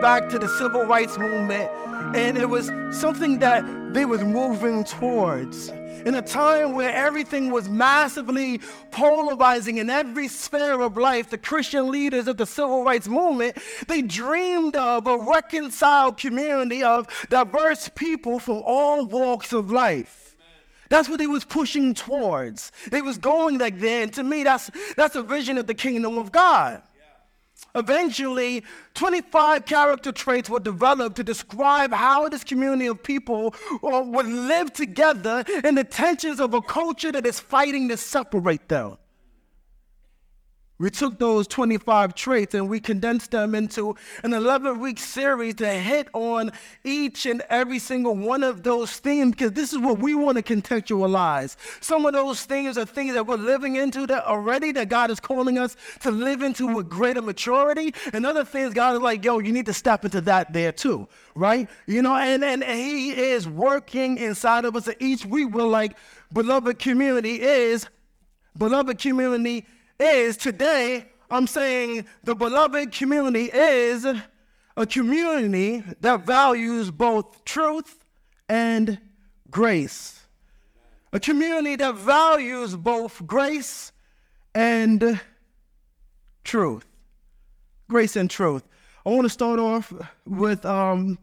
back to the civil rights movement, and it was something that they was moving towards. In a time where everything was massively polarizing in every sphere of life, the Christian leaders of the civil rights movement, they dreamed of a reconciled community of diverse people from all walks of life. That's what they was pushing towards. They was going like there, and to me, that's that's a vision of the kingdom of God. Eventually, 25 character traits were developed to describe how this community of people uh, would live together in the tensions of a culture that is fighting to separate them. We took those 25 traits and we condensed them into an 11 week series to hit on each and every single one of those themes because this is what we want to contextualize. Some of those themes are things that we're living into that already that God is calling us to live into with greater maturity. And other things God is like, yo, you need to step into that there too, right? You know, and, and, and He is working inside of us. And each week we're like, beloved community is, beloved community is today, I'm saying the beloved community is a community that values both truth and grace. A community that values both grace and truth. Grace and truth. I want to start off with um,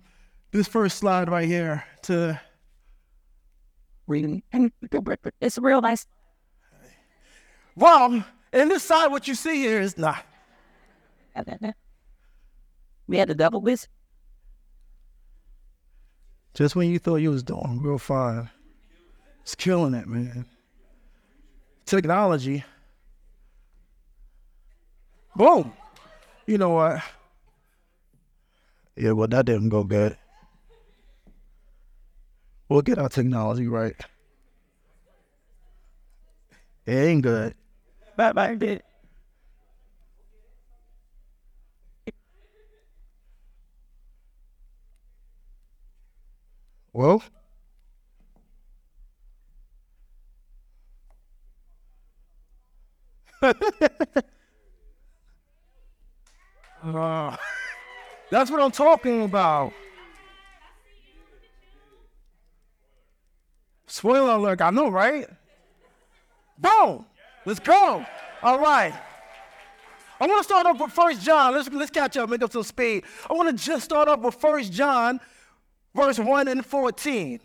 this first slide right here to reading. It's real nice. Well, and this side, what you see here is not. We had the double this. Just when you thought you was doing real fine, it's killing it, man. Technology. Boom. You know what? Yeah, well, that didn't go good. We'll get our technology right. It ain't good. Bye bye, bitch. Well, uh, that's what I'm talking about. Spoiler alert, I know, right? Boom! Let's go. All right. I want to start off with First John. Let's, let's catch up, make up some speed. I want to just start off with First John, verse 1 and 14.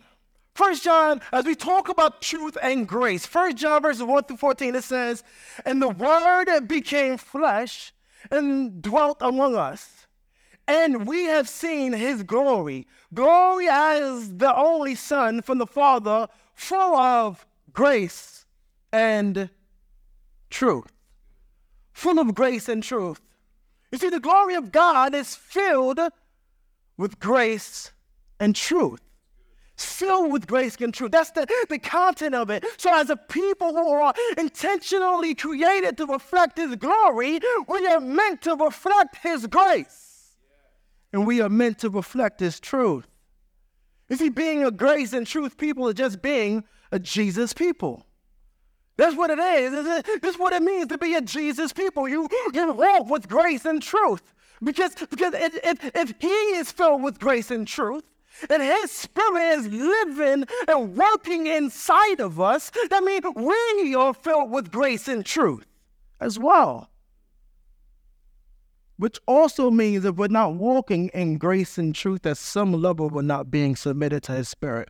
First John, as we talk about truth and grace, First John verses 1 through 14, it says, And the word became flesh and dwelt among us. And we have seen his glory, glory as the only Son from the Father, full of grace and truth, full of grace and truth. You see, the glory of God is filled with grace and truth. Filled with grace and truth. That's the, the content of it. So, as a people who are intentionally created to reflect His glory, we are meant to reflect His grace. And we are meant to reflect His truth. You see, being a grace and truth people is just being a Jesus people. That's what it is. That's what it means to be a Jesus people. You, you walk with grace and truth. Because, because if, if He is filled with grace and truth, and His Spirit is living and working inside of us, that means we are filled with grace and truth as well. Which also means that we're not walking in grace and truth at some level, we're not being submitted to His Spirit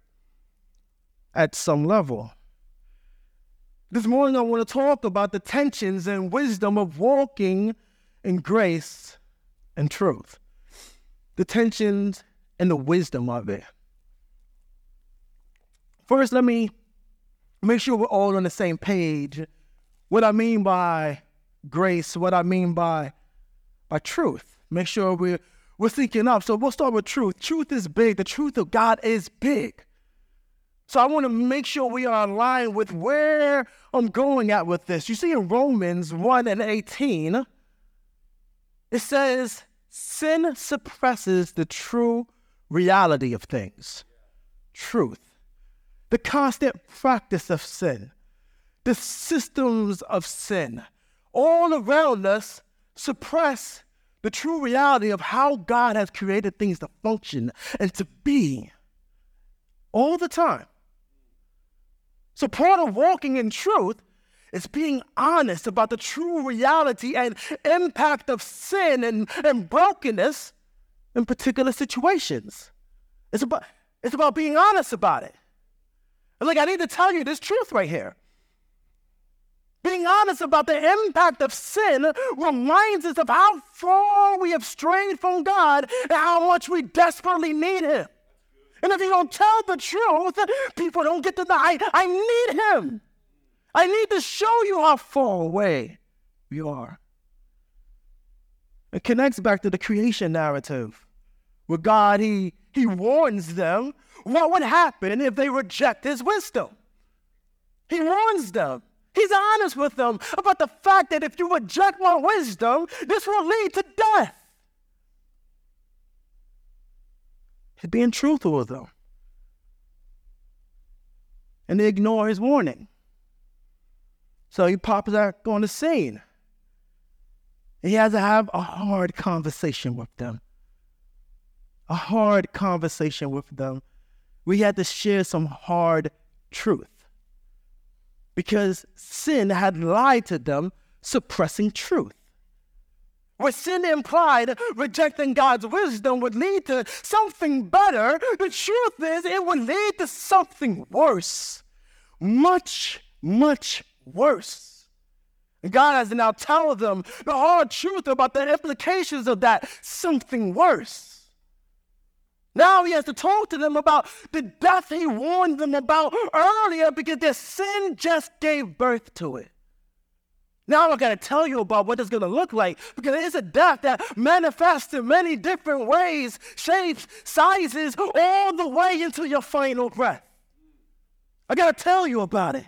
at some level. This morning, I want to talk about the tensions and wisdom of walking in grace and truth. The tensions and the wisdom of it. First, let me make sure we're all on the same page. What I mean by grace, what I mean by by truth. Make sure we're we're thinking up. So we'll start with truth. Truth is big. The truth of God is big. So I want to make sure we are aligned with where I'm going at with this. You see in Romans 1 and 18, it says, Sin suppresses the true reality of things. Truth. The constant practice of sin. The systems of sin all around us suppress the true reality of how God has created things to function and to be all the time. So, part of walking in truth is being honest about the true reality and impact of sin and, and brokenness in particular situations. It's about, it's about being honest about it. And like, I need to tell you this truth right here. Being honest about the impact of sin reminds us of how far we have strayed from God and how much we desperately need Him. And if you don't tell the truth, people don't get to know I, I need Him. I need to show you how far away you are. It connects back to the creation narrative where God, He, he warns them what would happen if they reject His wisdom. He warns them. He's honest with them about the fact that if you reject my wisdom, this will lead to death. He's being truthful with them. And they ignore his warning. So he pops out on the scene. He has to have a hard conversation with them. A hard conversation with them. We had to share some hard truth because sin had lied to them, suppressing truth. Where sin implied rejecting God's wisdom would lead to something better, the truth is it would lead to something worse. Much, much worse. And God has to now tell them the hard truth about the implications of that something worse. Now he has to talk to them about the death he warned them about earlier because their sin just gave birth to it. Now I got to tell you about what it's to look like because it's a death that manifests in many different ways, shapes, sizes, all the way into your final breath. I got to tell you about it.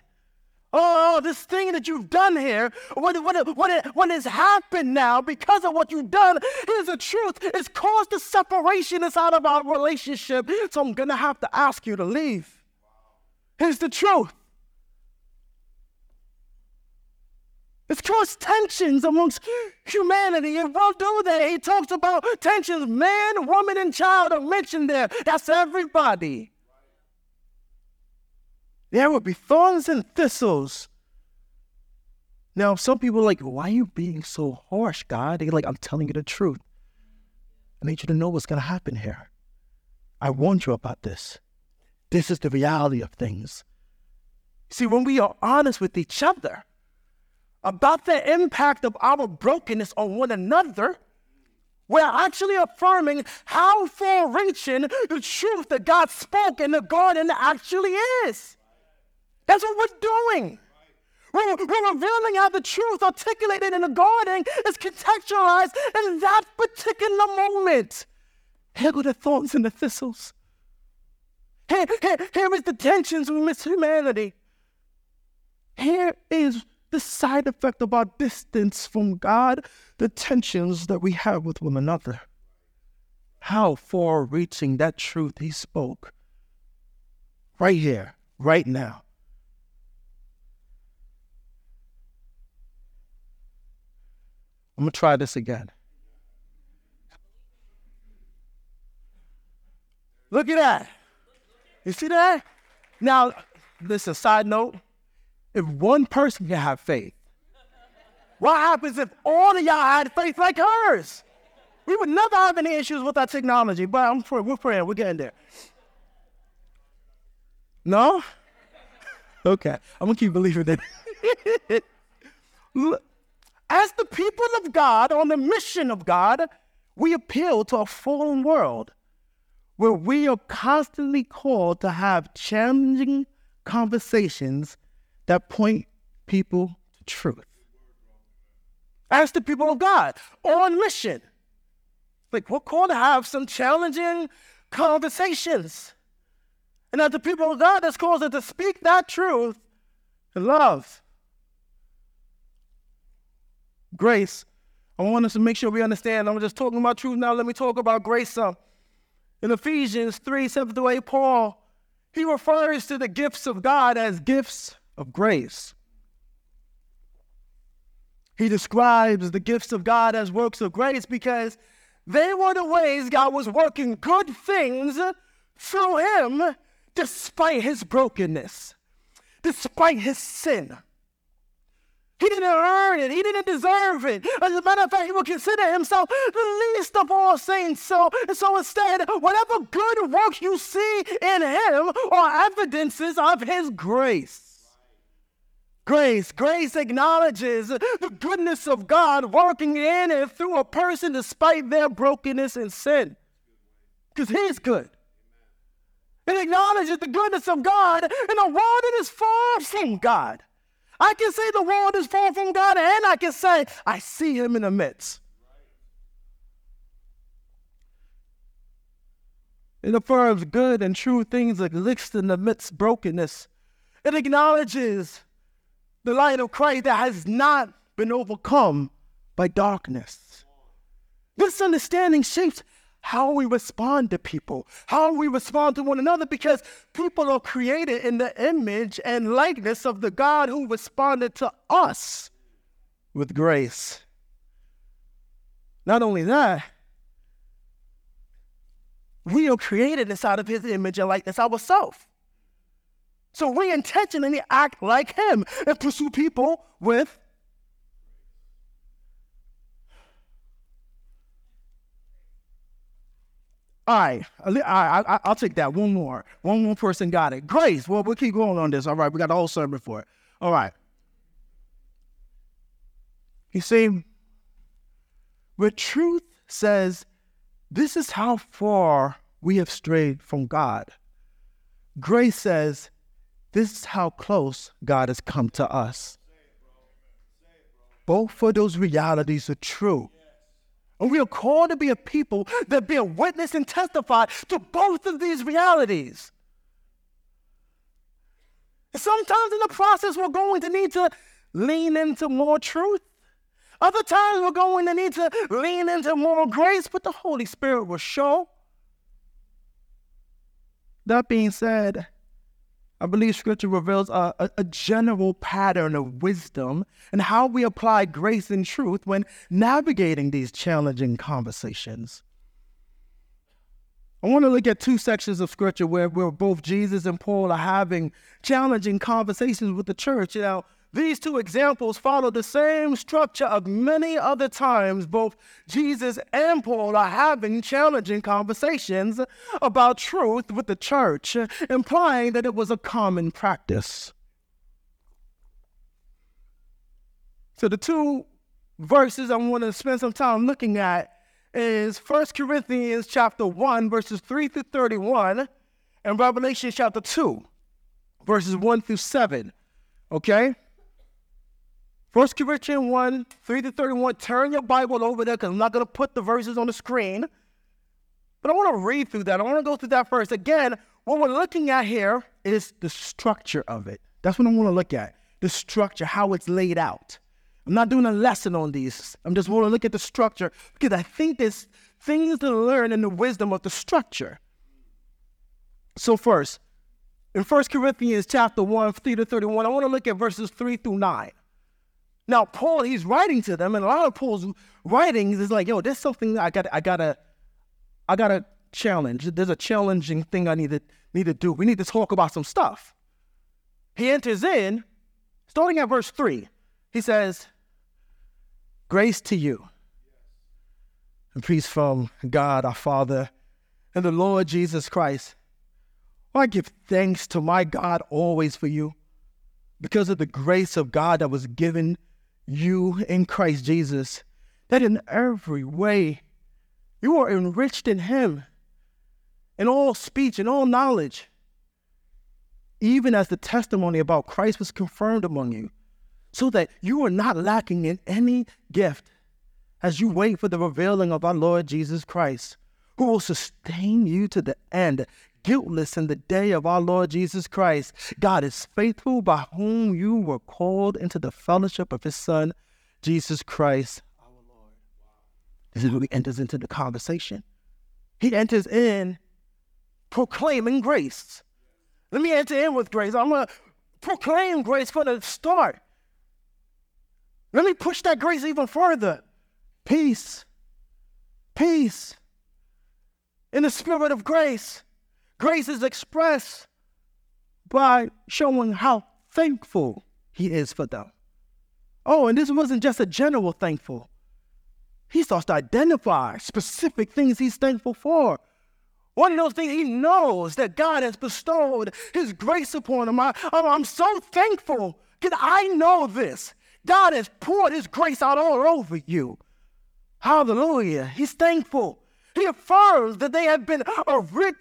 Oh, this thing that you've done here, what, what, what, what has happened now because of what you've done, is the truth. It's caused the separation inside of our relationship. So I'm going to have to ask you to leave. Here's the truth. It's caused tensions amongst humanity. And will do that. He talks about tensions. Man, woman, and child are mentioned there. That's everybody. There would be thorns and thistles. Now, some people are like, why are you being so harsh, God? They're like, I'm telling you the truth. I need you to know what's going to happen here. I warned you about this. This is the reality of things. See, when we are honest with each other about the impact of our brokenness on one another, we're actually affirming how far reaching the truth that God spoke in the garden actually is. That's what we're doing. We're, revealing how the truth articulated in the garden is contextualized in that particular moment. Here go the thorns and the thistles. Here, here, here is the tensions with humanity. Here is the side effect of our distance from God, the tensions that we have with one another. How far reaching that truth he spoke. Right here, right now. I'm going to try this again. Look at that. You see that? Now, listen, side note if one person can have faith, what happens if all of y'all had faith like hers? We would never have any issues with our technology, but I'm praying, we're praying, we're getting there. No? Okay, I'm gonna keep believing that. As the people of God on the mission of God, we appeal to a fallen world where we are constantly called to have challenging conversations that point people to truth. As the people of God on mission, like we're called to have some challenging conversations. And as the people of God, that's called to speak that truth in love grace. I want us to make sure we understand. I'm just talking about truth now. Let me talk about grace some. In Ephesians 3 7 to 8, Paul, he refers to the gifts of God as gifts of grace. He describes the gifts of God as works of grace because they were the ways God was working good things through him despite his brokenness, despite his sin. He didn't earn it. He didn't deserve it. As a matter of fact, he would consider himself the least of all saints. So, so instead, whatever good work you see in him are evidences of his grace. Grace, grace acknowledges the goodness of God working in and through a person despite their brokenness and sin. Because He's good. It acknowledges the goodness of God in a world that is far from God. I can say the world is far from God, and I can say I see Him in the midst. It affirms good and true things exist in the midst brokenness. It acknowledges the light of Christ that has not been overcome by darkness. This understanding shapes how we respond to people, how we respond to one another, because people are created in the image and likeness of the God who responded to us with grace. Not only that, we are created inside of his image and likeness ourselves. So we intentionally act like him and pursue people with All right, I, I, will take that. One more. One more person got it. Grace. Well, we'll keep going on this. All right, we got the whole sermon for it. All right. You see, where truth says, this is how far we have strayed from God, grace says, this is how close God has come to us. Both of those realities are true. And we are called to be a people that bear witness and testify to both of these realities. And sometimes in the process, we're going to need to lean into more truth. Other times, we're going to need to lean into more grace, but the Holy Spirit will show. That being said, I believe scripture reveals a, a, a, general pattern of wisdom and how we apply grace and truth when navigating these challenging conversations. I want to look at two sections of scripture where, where both Jesus and Paul are having challenging conversations with the church. You know, these two examples follow the same structure of many other times both Jesus and Paul are having challenging conversations about truth with the church, implying that it was a common practice. So the two verses I want to spend some time looking at is 1 Corinthians chapter 1 verses 3 through 31 and Revelation chapter 2 verses 1 through 7. Okay? First Corinthians 1, 3 to 31. Turn your Bible over there because I'm not going to put the verses on the screen. But I want to read through that. I want to go through that first. Again, what we're looking at here is the structure of it. That's what I want to look at. The structure, how it's laid out. I'm not doing a lesson on these. I'm just want to look at the structure because I think there's things to learn in the wisdom of the structure. So first, in 1 Corinthians chapter 1, 3 to 31, I want to look at verses 3 through 9. Now, Paul, he's writing to them, and a lot of Paul's writings is like, yo, there's something I got I gotta I gotta challenge. There's a challenging thing I need to need to do. We need to talk about some stuff. He enters in, starting at verse 3. He says, Grace to you. And peace from God our Father and the Lord Jesus Christ. I give thanks to my God always for you because of the grace of God that was given you in Christ Jesus, that in every way you are enriched in Him, in all speech and all knowledge, even as the testimony about Christ was confirmed among you, so that you are not lacking in any gift as you wait for the revealing of our Lord Jesus Christ, who will sustain you to the end, guiltless in the day of our Lord Jesus Christ. God is faithful by whom you were called into the fellowship of his Son, Jesus Christ. This is where he enters into the conversation. He enters in proclaiming grace. Let me enter in with grace. I'm going to proclaim grace from the start. Let me push that grace even further. Peace. Peace. In the spirit of grace, grace is expressed by showing how thankful he is for them. Oh, and this wasn't just a general thankful. He starts to identify specific things he's thankful for. One of those things he knows that God has bestowed his grace upon him. I, oh, am so thankful because I know this. God has poured his grace out all over you. Hallelujah. He's thankful. He affirms that they have been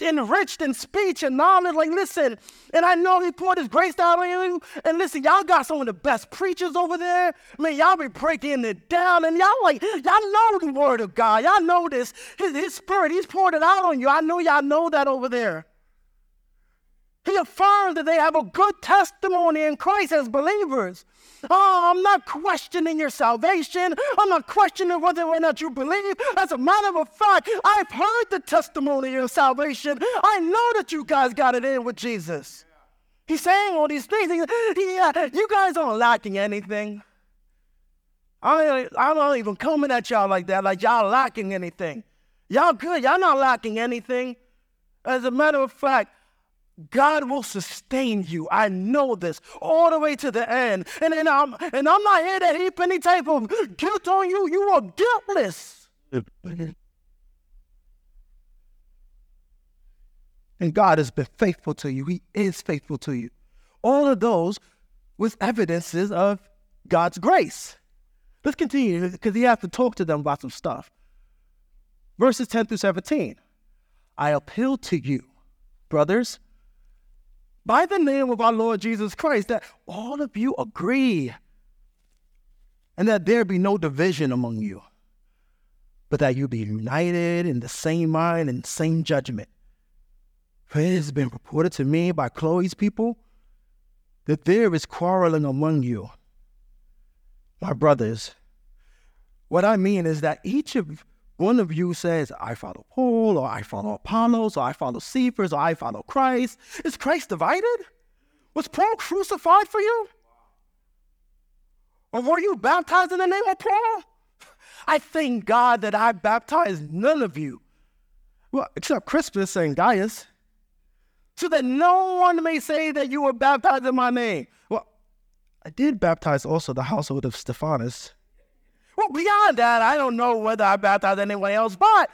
enriched in speech and knowledge. Like, listen, and I know he poured his grace out on you. And listen, y'all got some of the best preachers over there. I mean, y'all be breaking it down. And y'all like, y'all know the word of God. Y'all know this. His, his spirit, he's poured it out on you. I know y'all know that over there. He affirms that they have a good testimony in Christ as believers. Oh, I'm not questioning your salvation. I'm not questioning whether or not you believe. As a matter of fact, I've heard the testimony of salvation. I know that you guys got it in with Jesus. He's saying all these things. He, uh, you guys aren't lacking anything. I, I'm not even coming at y'all like that, like y'all lacking anything. Y'all good. Y'all not lacking anything. As a matter of fact, God will sustain you. I know this all the way to the end. And, and, I'm, and I'm not here to heap any type of guilt on you. You are guiltless. And God has been faithful to you. He is faithful to you. All of those with evidences of God's grace. Let's continue because he has to talk to them about some stuff. Verses 10 through 17. I appeal to you, brothers by the name of our Lord Jesus Christ, that all of you agree and that there be no division among you, but that you be united in the same mind and same judgment. For it has been reported to me by Chloe's people that there is quarreling among you. My brothers, what I mean is that each of one of you says, I follow Paul, or I follow Apollos, or I follow Cephas, or I follow Christ. Is Christ divided? Was Paul crucified for you? Or were you baptized in the name of Paul? I thank God that I baptized none of you, well, except Crispus and Gaius, so that no one may say that you were baptized in my name. Well, I did baptize also the household of Stephanas. Well, beyond that, I don't know whether I baptized anyone else, but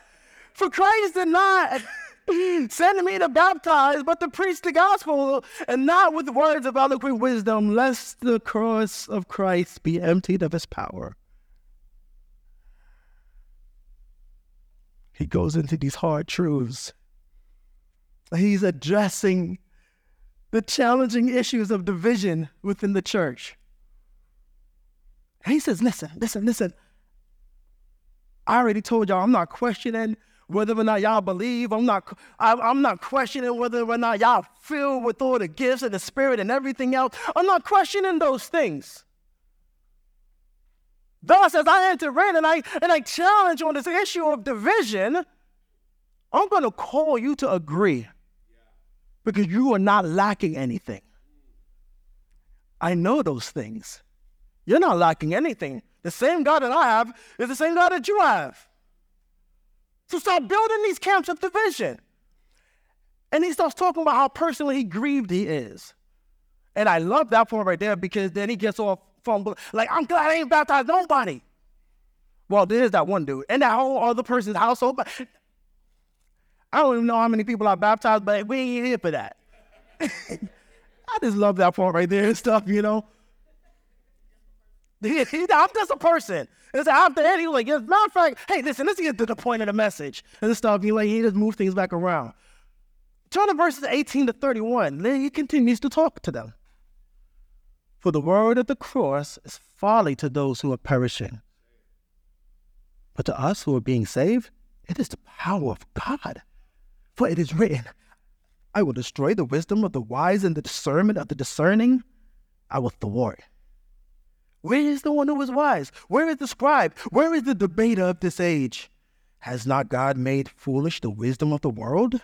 for Christ did not send me to baptize, but to preach the gospel, and not with words of eloquent wisdom, lest the cross of Christ be emptied of its power. He goes into these hard truths. He's addressing the challenging issues of division within the church. And he says, listen, listen, listen. I already told y'all I'm not questioning whether or not y'all believe. I'm not, I, am not questioning whether or not y'all filled with all the gifts and the spirit and everything else. I'm not questioning those things. Thus, as I enter in and I, and I challenge on this issue of division, I'm going to call you to agree because you are not lacking anything. I know those things. You're not lacking anything. The same God that I have is the same God that you have. So stop building these camps of division. And he starts talking about how personally he grieved he is. And I love that point right there because then he gets off from, like, I'm glad I ain't baptized nobody. Well, there's that one dude. And that whole other person's household. But I don't even know how many people I baptized, but we ain't here for that. I just love that point right there and stuff, you know. I'm just a person. And It's after that, he was like, as matter of fact, hey, listen, let's get to the point of the message. And this stuff, he like, he just moved things back around. Turn to verses 18 to 31. Then he continues to talk to them. For the word of the cross is folly to those who are perishing. But to us who are being saved, it is the power of God. For it is written, I will destroy the wisdom of the wise and the discernment of the discerning. I will thwart where is the one who is wise? Where is the scribe? Where is the debater of this age? Has not God made foolish the wisdom of the world?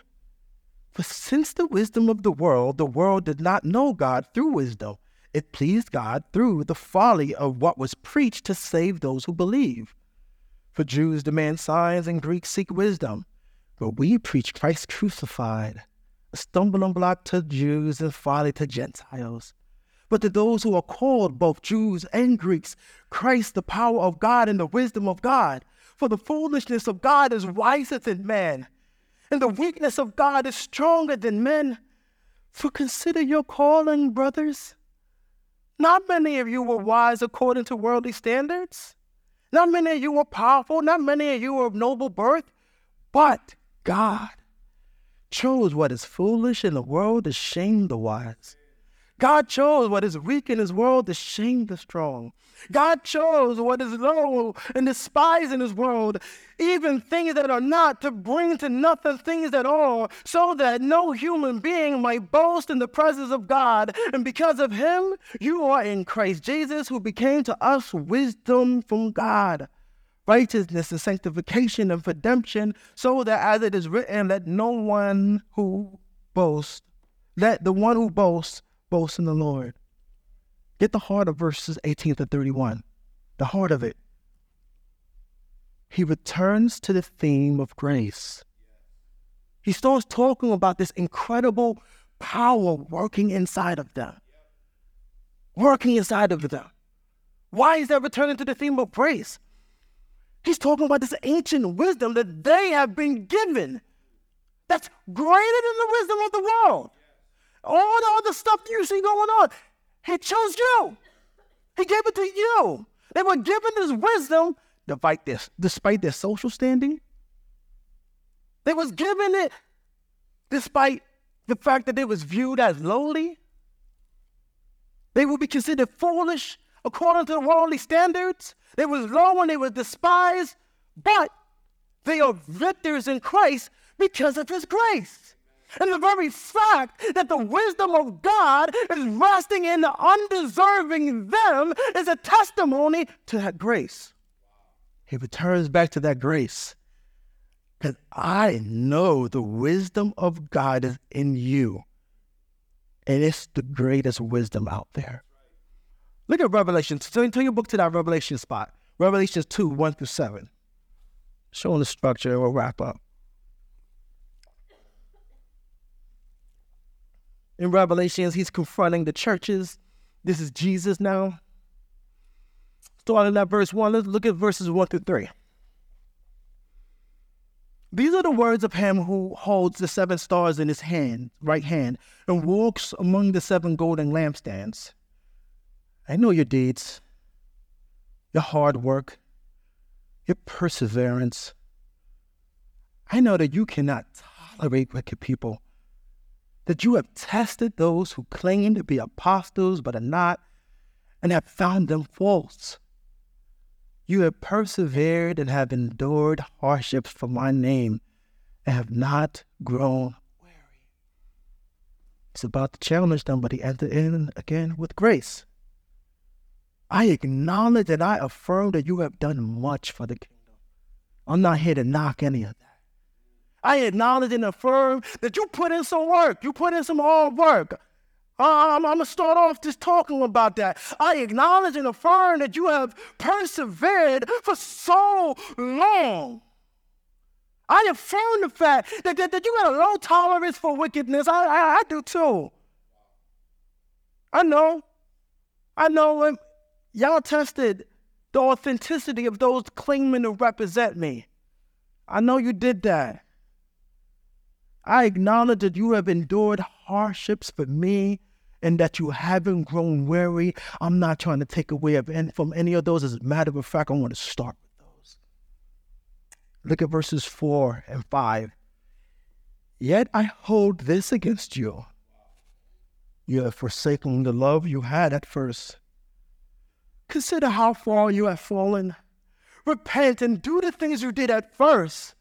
For since the wisdom of the world, the world did not know God through wisdom, it pleased God through the folly of what was preached to save those who believe. For Jews demand signs and Greeks seek wisdom, but we preach Christ crucified, a stumbling block to Jews and folly to Gentiles. But to those who are called, both Jews and Greeks, Christ, the power of God and the wisdom of God. For the foolishness of God is wiser than man, and the weakness of God is stronger than men. For consider your calling, brothers. Not many of you were wise according to worldly standards. Not many of you were powerful. Not many of you were of noble birth. But God chose what is foolish in the world to shame the wise. God chose what is weak in his world to shame the strong. God chose what is low and despised in his world, even things that are not, to bring to nothing things that are, so that no human being might boast in the presence of God. And because of him, you are in Christ Jesus, who became to us wisdom from God, righteousness and sanctification and redemption, so that as it is written, let no one who boasts, let the one who boasts boast in the Lord. Get the heart of verses 18 to 31. The heart of it. He returns to the theme of grace. He starts talking about this incredible power working inside of them. Working inside of them. Why is that returning to the theme of grace? He's talking about this ancient wisdom that they have been given that's greater than the wisdom of the world. All the other stuff you see going on, He chose you. He gave it to you. They were given this wisdom despite this, despite their social standing. They was given it despite the fact that they was viewed as lowly. They would be considered foolish according to the worldly standards. They was low and they was despised, but they are victors in Christ because of his grace. And the very fact that the wisdom of God is resting in the undeserving them is a testimony to that grace. He returns back to that grace. Because I know the wisdom of God is in you. And it's the greatest wisdom out there. Look at Revelation. Turn, turn your book to that Revelation spot. Revelation 2, 1 through 7. Showing the structure, and we'll wrap up. In Revelations, he's confronting the churches. This is Jesus now. Starting at verse 1, let's look at verses 1 through 3. These are the words of him who holds the seven stars in his hand, right hand, and walks among the seven golden lampstands. I know your deeds, your hard work, your perseverance. I know that you cannot tolerate wicked people that you have tested those who claim to be apostles but are not, and have found them false. You have persevered and have endured hardships for my name and have not grown weary. It's about to challenge them, but he entered in again with grace. I acknowledge and I affirm that you have done much for the kingdom. I'm not here to knock any of that. I acknowledge and affirm that you put in some work. You put in some hard work. I'm, going to start off just talking about that. I acknowledge and affirm that you have persevered for so long. I affirm the fact that, that, that you got a low tolerance for wickedness. I, I, I do too. I know. I know y'all tested the authenticity of those claiming to represent me. I know you did that. I acknowledge that you have endured hardships for me and that you haven't grown weary. I'm not trying to take away from any of those. As a matter of fact, I want to start with those. Look at verses 4 and 5. Yet I hold this against you. You have forsaken the love you had at first. Consider how far you have fallen. Repent and do the things you did at first.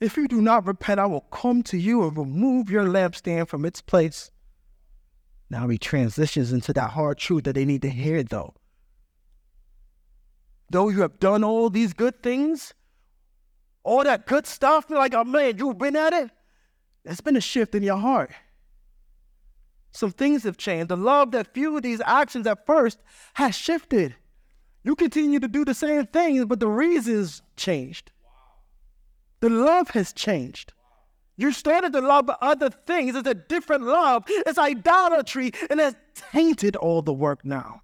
If you do not repent, I will come to you and remove your lampstand from its place. Now he transitions into that hard truth that they need to hear, though. Though you have done all these good things, all that good stuff, like, oh man, you've been at it, there's been a shift in your heart. Some things have changed. The love that fueled these actions at first has shifted. You continue to do the same things, but the reasons changed. The love has changed. You started to love other things. It's a different love. It's idolatry, and it's tainted all the work now.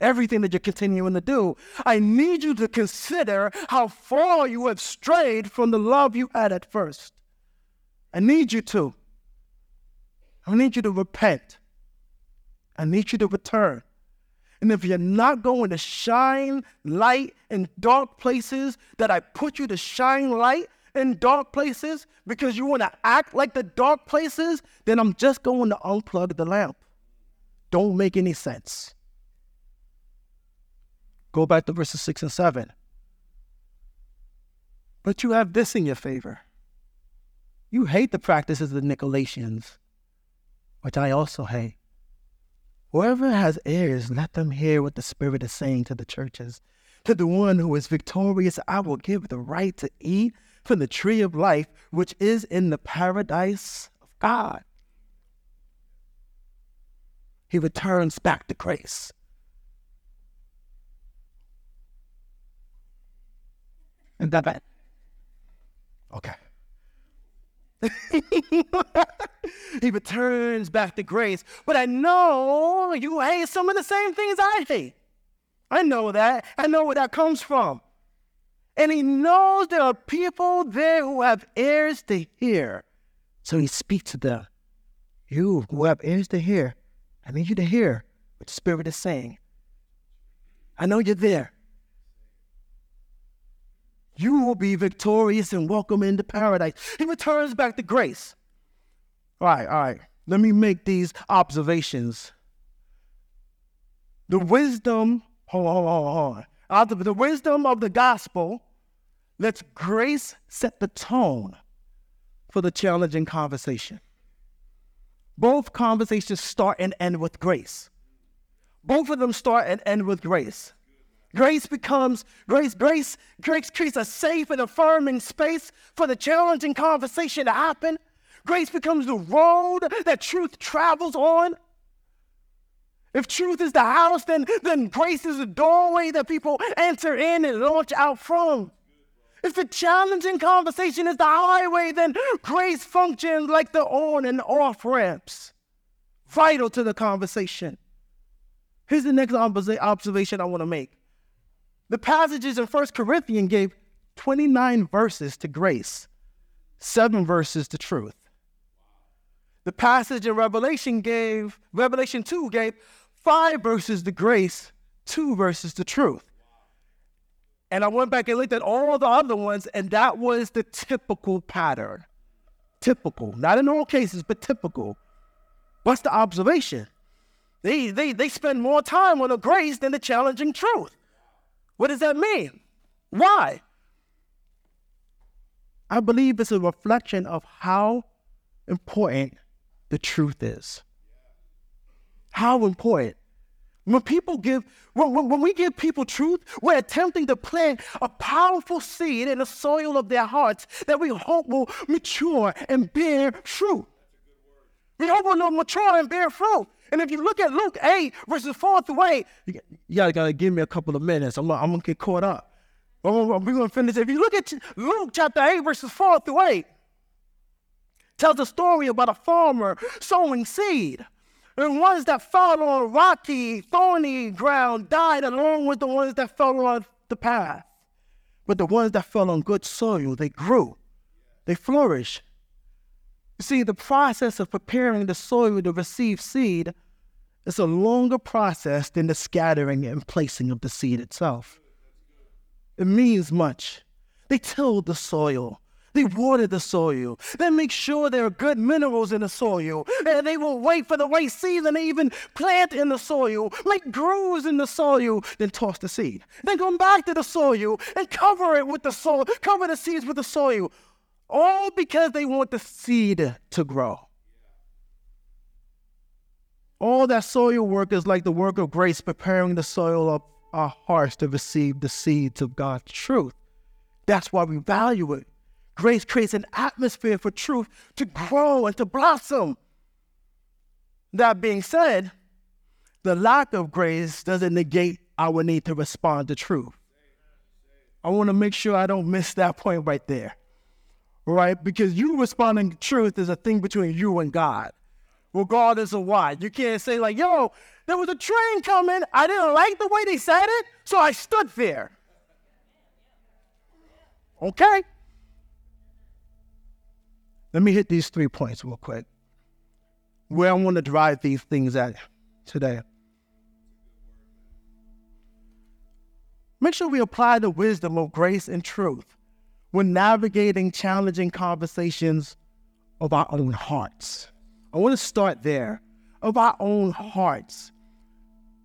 Everything that you're continuing to do. I need you to consider how far you have strayed from the love you had at first. I need you to. I need you to repent. I need you to return. And if you're not going to shine light in dark places that I put you to shine light in dark places because you want to act like the dark places, then I'm just going to unplug the lamp. Don't make any sense. Go back to verses 6 and 7. But you have this in your favor. You hate the practices of the Nicolaitans, which I also hate. Whoever has ears, let them hear what the Spirit is saying to the churches. To the one who is victorious, I will give the right to eat from the tree of life, which is in the paradise of God. He returns back to grace. And that, okay. he returns back to grace. But I know you hate some of the same things I hate. I know that. I know where that comes from. And he knows there are people there who have ears to hear. So he speaks to them. You who have ears to hear, I need you to hear what the Spirit is saying. I know you're there. You will be victorious and welcome into paradise. He returns back to grace. All right, all right. Let me make these observations. The wisdom, hold on, hold on, hold on. Out of the wisdom of the gospel, lets grace set the tone for the challenging conversation. Both conversations start and end with grace. Both of them start and end with grace. Grace becomes, grace, grace, grace creates a safe and affirming space for the challenging conversation to happen. Grace becomes the road that truth travels on. If truth is the house, then, then grace is the doorway that people enter in and launch out from. If the challenging conversation is the highway, then grace functions like the on and off ramps, vital to the conversation. Here's the next observation I want to make the passages in First Corinthians gave 29 verses to grace, seven verses to truth. The passage in Revelation gave, Revelation 2 gave five verses the grace, two verses the truth. And I went back and looked at all the other ones, and that was the typical pattern. Typical, not in all cases, but typical. What's the observation? They, they, they spend more time on the grace than the challenging truth. What does that mean? Why? I believe it's a reflection of how important the truth is. How important. When people give, when, when we give people truth, we're attempting to plant a powerful seed in the soil of their hearts that we hope will mature and bear fruit. We hope will mature and bear fruit. And if you look at Luke 8, verses 4 through 8, you, gotta, gotta give me a couple of minutes. I'm, I'm gonna get caught up. We're gonna finish. If you look at Luke chapter 8, verses 4 through 8, tells a story about a farmer sowing seed. And ones that fell on rocky, thorny ground died along with the ones that fell on the path. But the ones that fell on good soil, they grew, they flourished, you see, the process of preparing the soil to receive seed is a longer process than the scattering and placing of the seed itself. It means much. They tilled the soil. They water the soil. They make sure there are good minerals in the soil. And they will wait for the right season to even plant in the soil, make grooves in the soil, then toss the seed. Then come back to the soil and cover it with the soil, cover the seeds with the soil all because they want the seed to grow. All that soil work is like the work of grace, preparing the soil of our hearts to receive the seeds of God's truth. That's why we value it. Grace creates an atmosphere for truth to grow and to blossom. That being said, the lack of grace doesn't negate our need to respond to truth. I want to make sure I don't miss that point right there. Right? Because you responding to truth is a thing between you and God, regardless of why. You can't say, like, yo, there was a train coming. I didn't like the way they said it, so I stood there. Okay? Let me hit these three points real quick. Where I want to drive these things at today. Make sure we apply the wisdom of grace and truth when navigating challenging conversations of our own hearts. I want to start there of our own hearts.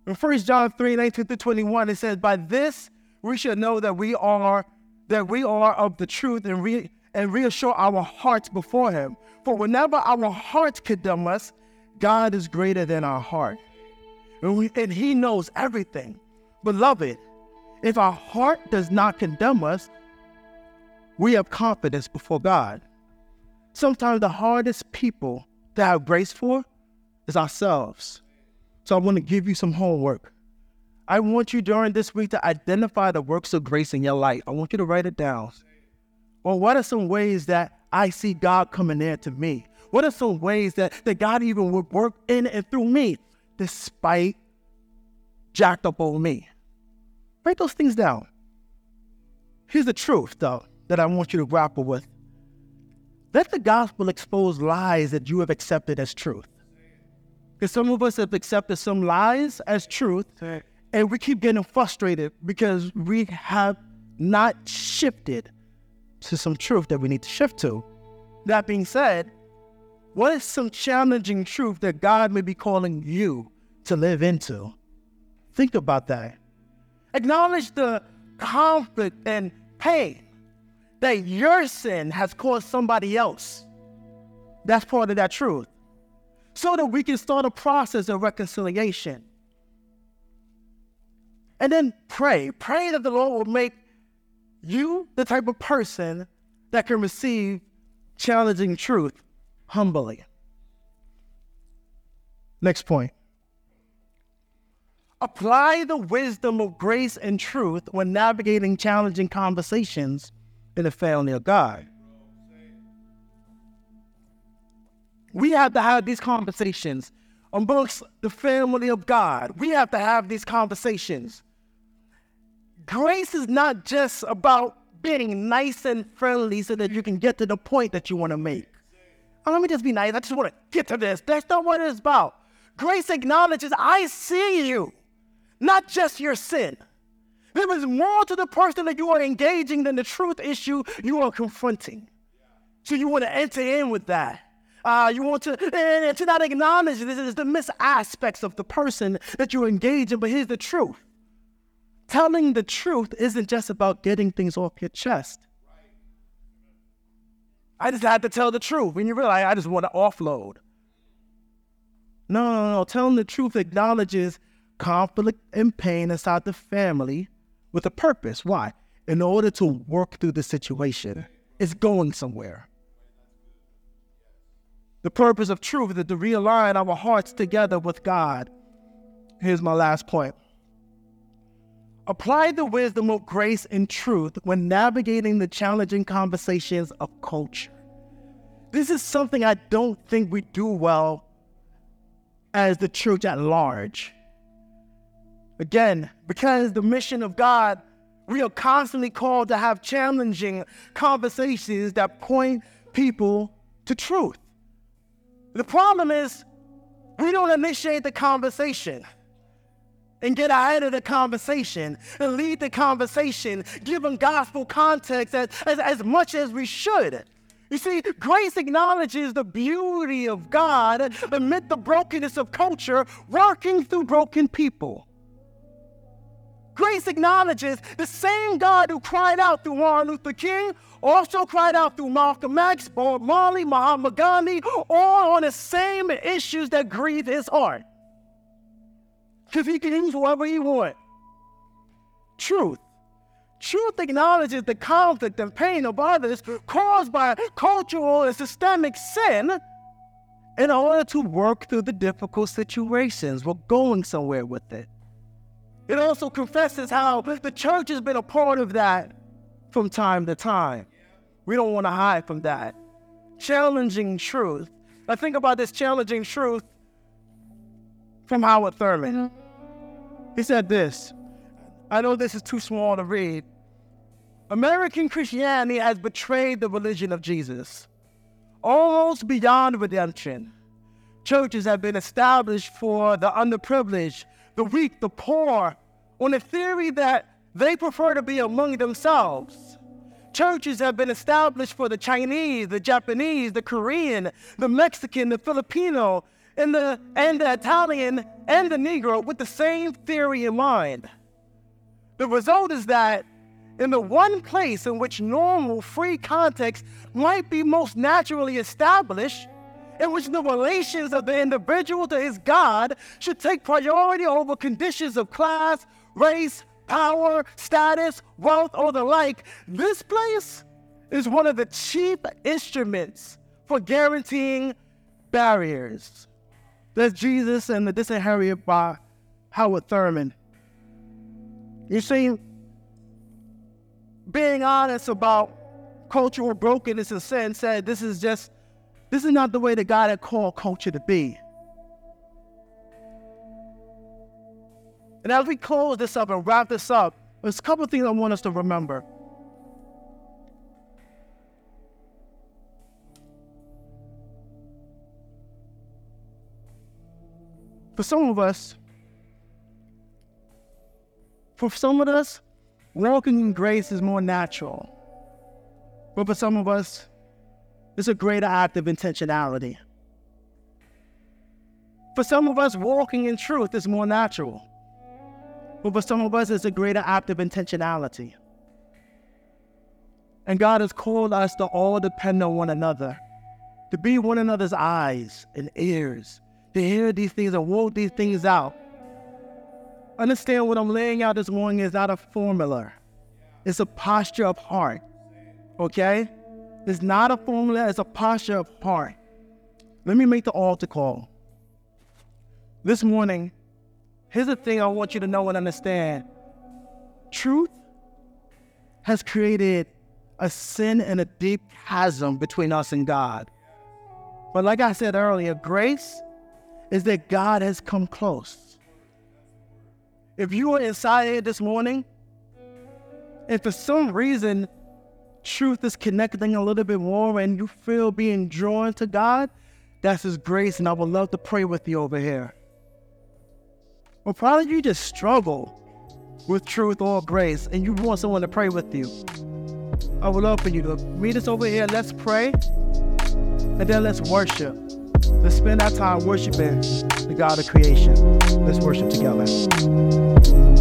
In 1 John 3 19 to 21, it says, By this we should know that we are that we are of the truth and, re- and reassure our hearts before him. For whenever our hearts condemn us, God is greater than our heart. And, we, and he knows everything. Beloved, if our heart does not condemn us, we have confidence before God. Sometimes the hardest people to have grace for is ourselves. So I want to give you some homework. I want you during this week to identify the works of grace in your life. I want you to write it down. Well, what are some ways that I see God coming in to me? What are some ways that, that God even would work in and through me despite jacked up on me? Write those things down. Here's the truth, though, that I want you to grapple with. Let the gospel expose lies that you have accepted as truth. Because some of us have accepted some lies as truth, and we keep getting frustrated because we have not shifted to some truth that we need to shift to. That being said, what is some challenging truth that God may be calling you to live into? Think about that. Acknowledge the conflict and pain that your sin has caused somebody else. That's part of that truth. So that we can start a process of reconciliation. And then pray. Pray that the Lord will make you the type of person that can receive challenging truth humbly. Next point. Apply the wisdom of grace and truth when navigating challenging conversations in the family of God. We have to have these conversations amongst the family of God. We have to have these conversations. Grace is not just about being nice and friendly so that you can get to the point that you want to make. Oh, let me just be nice. I just want to get to this. That's not what it's about. Grace acknowledges, I see you not just your sin. There is more to the person that you are engaging than the truth issue you are confronting. So you want to enter in with that. Uh, you want to, and to not acknowledge this is the mis aspects of the person that you're engaging, but here's the truth. Telling the truth isn't just about getting things off your chest. I just had to tell the truth. When you realize I just want to offload. No, no, no. Telling the truth acknowledges conflict and pain inside the family with a purpose. Why? In order to work through the situation. It's going somewhere. The purpose of truth is to realign our hearts together with God. Here's my last point. Apply the wisdom of grace and truth when navigating the challenging conversations of culture. This is something I don't think we do well as the church at large. Again, because the mission of God, we are constantly called to have challenging conversations that point people to truth. The problem is, we don't initiate the conversation and get ahead of the conversation and lead the conversation, giving gospel context as, as, as much as we should. You see, grace acknowledges the beauty of God amid the brokenness of culture working through broken people. Grace acknowledges the same God who cried out through Martin Luther King also cried out through Malcolm X, Bob Marley, Mahatma Gandhi, all on the same issues that grieve his heart. Because he can use whoever he wants. Truth. Truth acknowledges the conflict and pain of others caused by cultural and systemic sin in order to work through the difficult situations. We're going somewhere with it. It also confesses how the church has been a part of that from time to time. We don't want to hide from that. Challenging truth. Now, think about this challenging truth from Howard Thurman. He said this I know this is too small to read. American Christianity has betrayed the religion of Jesus, almost beyond redemption. Churches have been established for the underprivileged, the weak, the poor, on the theory that they prefer to be among themselves. Churches have been established for the Chinese, the Japanese, the Korean, the Mexican, the Filipino, and the, and the Italian and the Negro with the same theory in mind. The result is that in the one place in which normal, free context might be most naturally established, in which the relations of the individual to his God should take priority over conditions of class, race, power, status, wealth, or the like, this place is one of the chief instruments for guaranteeing barriers. That's Jesus and the Disinherited by Howard Thurman. You see, being honest about cultural brokenness and sin said this is just, this is not the way that God had called culture to be. And as we close this up and wrap this up, there's a couple of things I want us to remember. For some of us, for some of us, walking in grace is more natural. But for some of us, it's a greater act of intentionality. For some of us, walking in truth is more natural. But for some of us, it's a greater act of intentionality. And God has called us to all depend on one another, to be one another's eyes and ears, to hear these things and walk these things out. Understand what I'm laying out this morning is not a formula. It's a posture of heart. Okay? It's not a formula, it's a posture of heart. Let me make the altar call. This morning, Here's the thing I want you to know and understand truth has created a sin and a deep chasm between us and God. But like I said earlier, grace is that God has come close. If you are inside here this morning, and for some reason truth is connecting a little bit more and you feel being drawn to God, that's His grace, and I would love to pray with you over here. Or probably you just struggle with truth or grace and you want someone to pray with you. I would love for you to meet us over here. Let's pray and then let's worship. Let's spend our time worshiping the God of creation. Let's worship together.